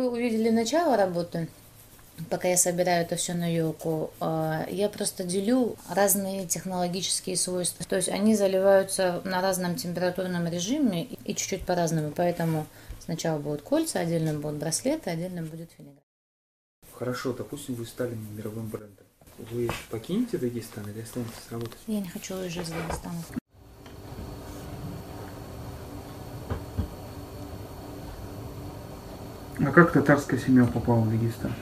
вы увидели начало работы, пока я собираю это все на елку, а, я просто делю разные технологические свойства. То есть они заливаются на разном температурном режиме и чуть-чуть по-разному. Поэтому сначала будут кольца, отдельно будут браслеты, отдельно будет филигрань. Хорошо, допустим, вы стали мировым брендом. Вы покинете Дагестан или останетесь работать? Я не хочу уезжать из Дагестана. А как татарская семья попала в Дагестан?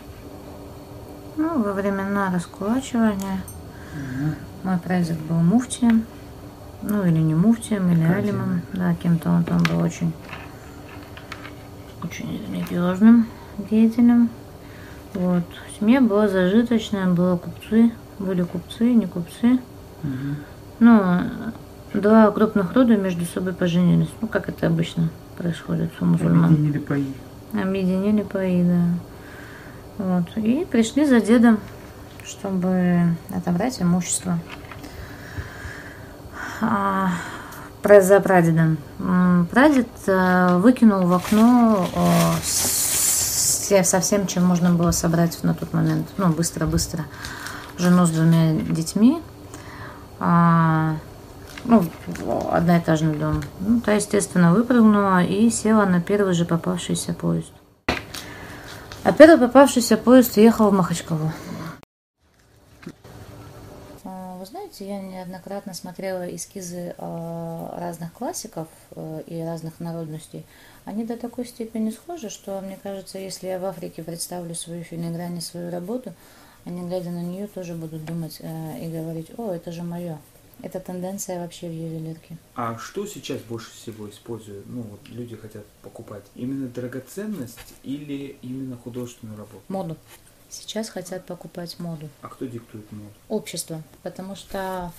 Ну, во времена раскулачивания угу. мой прадед был муфтием. Ну, или не муфтием, или как алимом. Да, кем-то он там был очень, очень религиозным деятелем. Вот. Семья была зажиточная, были купцы, были купцы, не купцы. Угу. Ну, два крупных рода между собой поженились. Ну, как это обычно происходит у мусульман. Объединили паи. Объединили паи, да. Вот. И пришли за дедом, чтобы отобрать имущество. А, за прадедом. Прадед э, выкинул в окно со всем, чем можно было собрать на тот момент. Ну, быстро-быстро. Жену с двумя детьми. Ну, одноэтажный дом. Ну, та, естественно, выпрыгнула и села на первый же попавшийся поезд. А первый попавшийся поезд ехал в Махачкалу. А, вы знаете, я неоднократно смотрела эскизы а, разных классиков э, и разных народностей. Они до такой степени схожи, что, мне кажется, если я в Африке представлю свою филигрань и свою работу, они, глядя на нее, тоже будут думать э, и говорить, о, это же мое. Это тенденция вообще в ювелирке. А что сейчас больше всего используют? Ну, вот люди хотят покупать именно драгоценность или именно художественную работу? Моду. Сейчас хотят покупать моду. А кто диктует моду? Общество. Потому что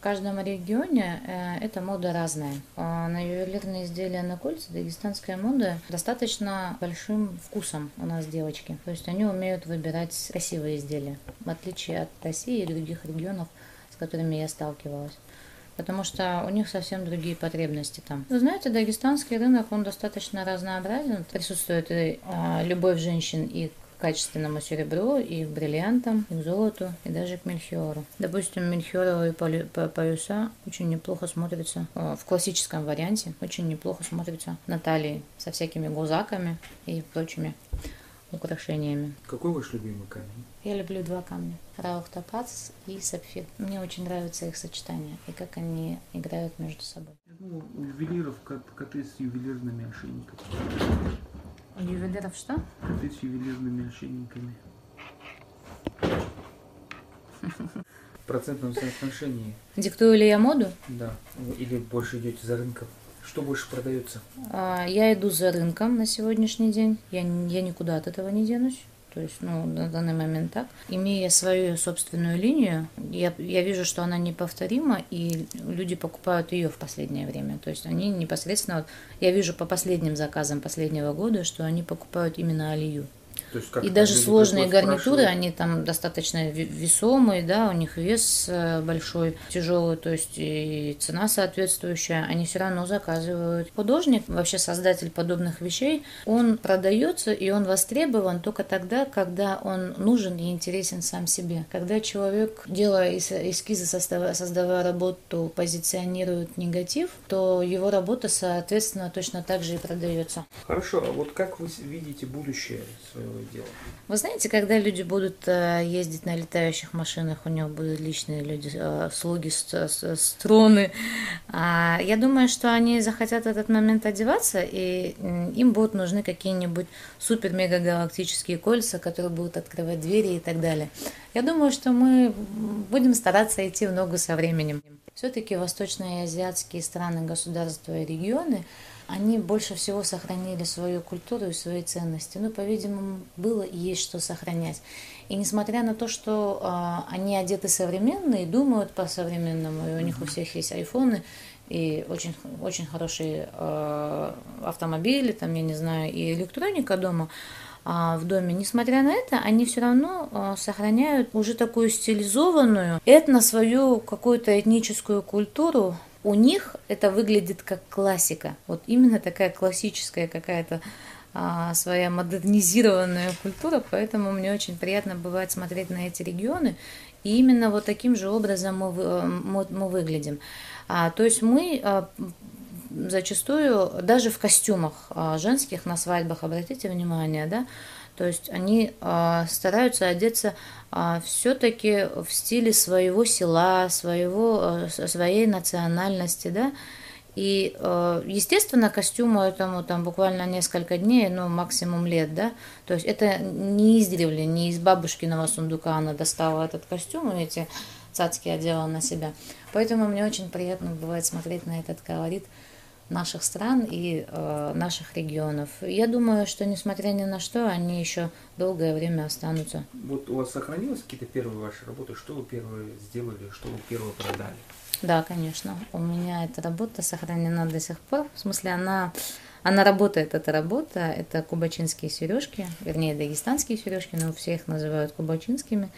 в каждом регионе э, эта мода разная. А на ювелирные изделия на кольца дагестанская мода достаточно большим вкусом у нас девочки. То есть они умеют выбирать красивые изделия. В отличие от России и других регионов, которыми я сталкивалась. Потому что у них совсем другие потребности там. Вы знаете, дагестанский рынок, он достаточно разнообразен. Присутствует и а, любовь женщин и к качественному серебру, и к бриллиантам, и к золоту, и даже к мельхиору. Допустим, мельхиоровые пояса очень неплохо смотрятся а, в классическом варианте, очень неплохо смотрятся на талии со всякими гузаками и прочими украшениями. Какой ваш любимый камень? Я люблю два камня. Раух топаз и сапфир. Мне очень нравится их сочетание и как они играют между собой. Ну, у ювелиров коты с ювелирными ошейниками. У ювелиров что? Коты с ювелирными ошейниками. В процентном соотношении. Диктую ли я моду? Да. Или больше идете за рынком? Что больше продается? А, я иду за рынком на сегодняшний день. Я, я никуда от этого не денусь. То есть, ну, на данный момент так. Имея свою собственную линию, я, я вижу, что она неповторима, и люди покупают ее в последнее время. То есть они непосредственно, вот, я вижу по последним заказам последнего года, что они покупают именно алию как и даже сложные гарнитуры, они там достаточно весомые, да, у них вес э, большой, тяжелый, то есть и цена соответствующая, они все равно заказывают. Художник, вообще создатель подобных вещей, он продается и он востребован только тогда, когда он нужен и интересен сам себе. Когда человек, делая эскизы, создавая, создавая работу, позиционирует негатив, то его работа, соответственно, точно так же и продается. Хорошо, а вот как вы видите будущее своего дело. Вы знаете, когда люди будут э, ездить на летающих машинах, у них будут личные люди, э, слуги, струны, а, я думаю, что они захотят этот момент одеваться, и им будут нужны какие-нибудь супер-мега-галактические кольца, которые будут открывать двери и так далее. Я думаю, что мы будем стараться идти в ногу со временем. Все-таки восточные и азиатские страны, государства и регионы – они больше всего сохранили свою культуру и свои ценности. Ну, по-видимому, было и есть что сохранять. И несмотря на то, что э, они одеты современные, думают по-современному, и у них у всех есть айфоны, и очень, очень хорошие э, автомобили, там, я не знаю, и электроника дома, в доме. Несмотря на это, они все равно а, сохраняют уже такую стилизованную этно свою какую-то этническую культуру, у них это выглядит как классика. Вот именно такая классическая какая-то а, своя модернизированная культура, поэтому мне очень приятно бывает смотреть на эти регионы, и именно вот таким же образом мы, мы, мы выглядим. А, то есть мы а, зачастую, даже в костюмах а, женских на свадьбах, обратите внимание, да, то есть они а, стараются одеться а, все-таки в стиле своего села, своего, своей национальности, да, и, естественно, костюму этому там буквально несколько дней, ну, максимум лет, да. То есть это не издревле, не из бабушкиного сундука она достала этот костюм и эти цацки одела на себя. Поэтому мне очень приятно бывает смотреть на этот колорит наших стран и э, наших регионов. Я думаю, что несмотря ни на что, они еще долгое время останутся. Вот у вас сохранилось какие-то первые ваши работы? Что вы первые сделали, что вы первые продали? Да, конечно. У меня эта работа сохранена до сих пор. В смысле, она, она работает, эта работа. Это кубачинские сережки, вернее, дагестанские сережки, но все их называют кубачинскими.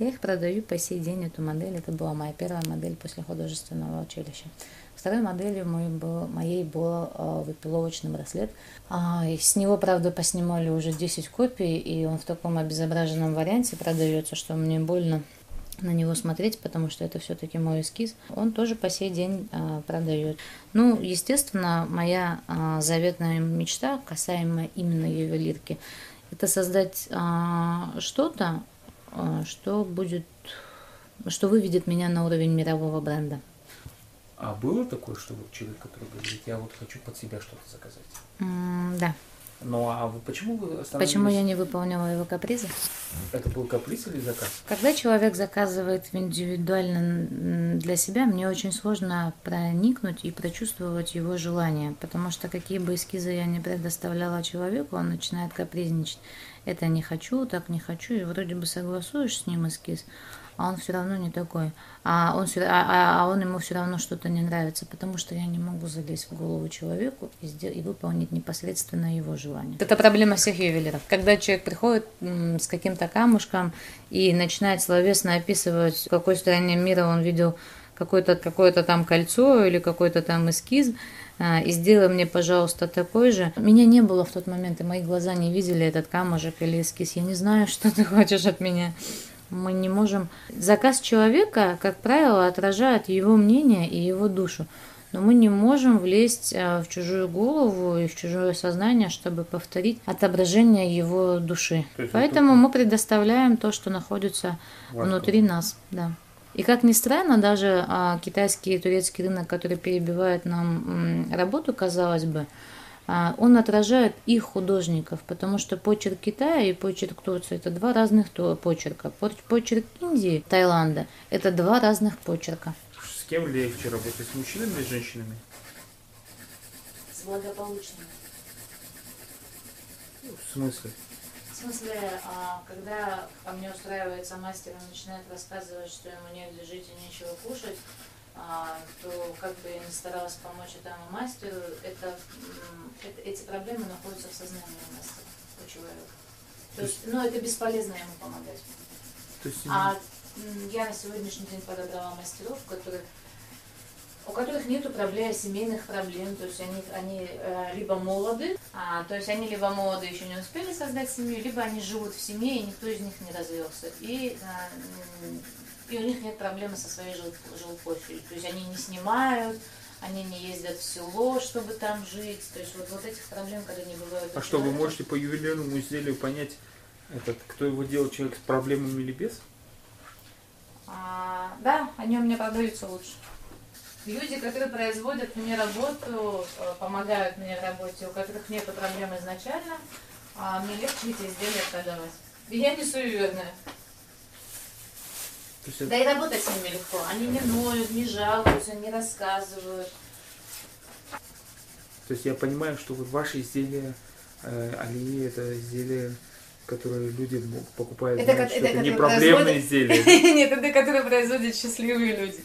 Я их продаю по сей день, эту модель. Это была моя первая модель после художественного училища. Второй моделью моей был, моей был э, выпиловочный браслет. А, с него, правда, поснимали уже 10 копий, и он в таком обезображенном варианте продается, что мне больно на него смотреть, потому что это все-таки мой эскиз. Он тоже по сей день а, продает. Ну, естественно, моя а, заветная мечта, касаемо именно ювелирки, это создать а, что-то, что будет, что выведет меня на уровень мирового бренда. А было такое, что вот человек, который говорит, я вот хочу под себя что-то заказать? М, да. Ну а вы почему вы остановились? Почему я не выполняла его капризы? Это был каприз или заказ? Когда человек заказывает индивидуально для себя, мне очень сложно проникнуть и прочувствовать его желание, потому что какие бы эскизы я не предоставляла человеку, он начинает капризничать. Это не хочу, так не хочу, и вроде бы согласуешь с ним эскиз, а он все равно не такой. А он, а, а, а он ему все равно что-то не нравится, потому что я не могу залезть в голову человеку и, сделать, и выполнить непосредственно его желание. Это проблема всех ювелиров. Когда человек приходит с каким-то камушком и начинает словесно описывать, в какой стороне мира он видел какое-то какое там кольцо или какой-то там эскиз, а, и сделай мне, пожалуйста, такой же. Меня не было в тот момент, и мои глаза не видели этот камушек или эскиз. Я не знаю, что ты хочешь от меня. Мы не можем... Заказ человека, как правило, отражает его мнение и его душу. Но мы не можем влезть э, в чужую голову и в чужое сознание, чтобы повторить отображение его души. Поэтому мы предоставляем то, что находится внутри нас. Да. И как ни странно, даже а, китайский и турецкий рынок, который перебивает нам работу, казалось бы, он отражает их художников, потому что почерк Китая и почерк Турции это два разных почерка. Почерк Индии, Таиланда это два разных почерка. С кем легче работать, с мужчинами или с женщинами? С благополучными. В смысле? В смысле, а, когда ко мне устраивается мастер и начинает рассказывать, что ему негде жить и нечего кушать, а, то как бы я не старалась помочь этому мастеру, это, это, эти проблемы находятся в сознании мастера, у человека. То есть, ну, это бесполезно ему помогать. То есть... А я на сегодняшний день подобрала мастеров, которые у которых нет проблем, семейных проблем, то есть они, они э, либо молоды, а, то есть они либо молоды еще не успели создать семью, либо они живут в семье, и никто из них не развелся. И э, и у них нет проблемы со своей жил, жилплощадью. То есть они не снимают, они не ездят в село, чтобы там жить. То есть вот, вот этих проблем, когда не бывают. А что, вы можете по ювелирному изделию понять, этот, кто его делал, человек с проблемами или без? А, да, они у меня продаются лучше. Люди, которые производят мне работу, э, помогают мне в работе, у которых нет проблем изначально, а мне легче эти изделия продавать. И я не суеверная. Есть... Да и работать с ними легко. Они не ноют, не жалуются, не рассказывают. То есть я понимаю, что вот ваши изделия, э, они это изделия, которые люди покупают, это, знают, это, это, это не проблемные производят... изделия. Нет, это которые производят счастливые люди.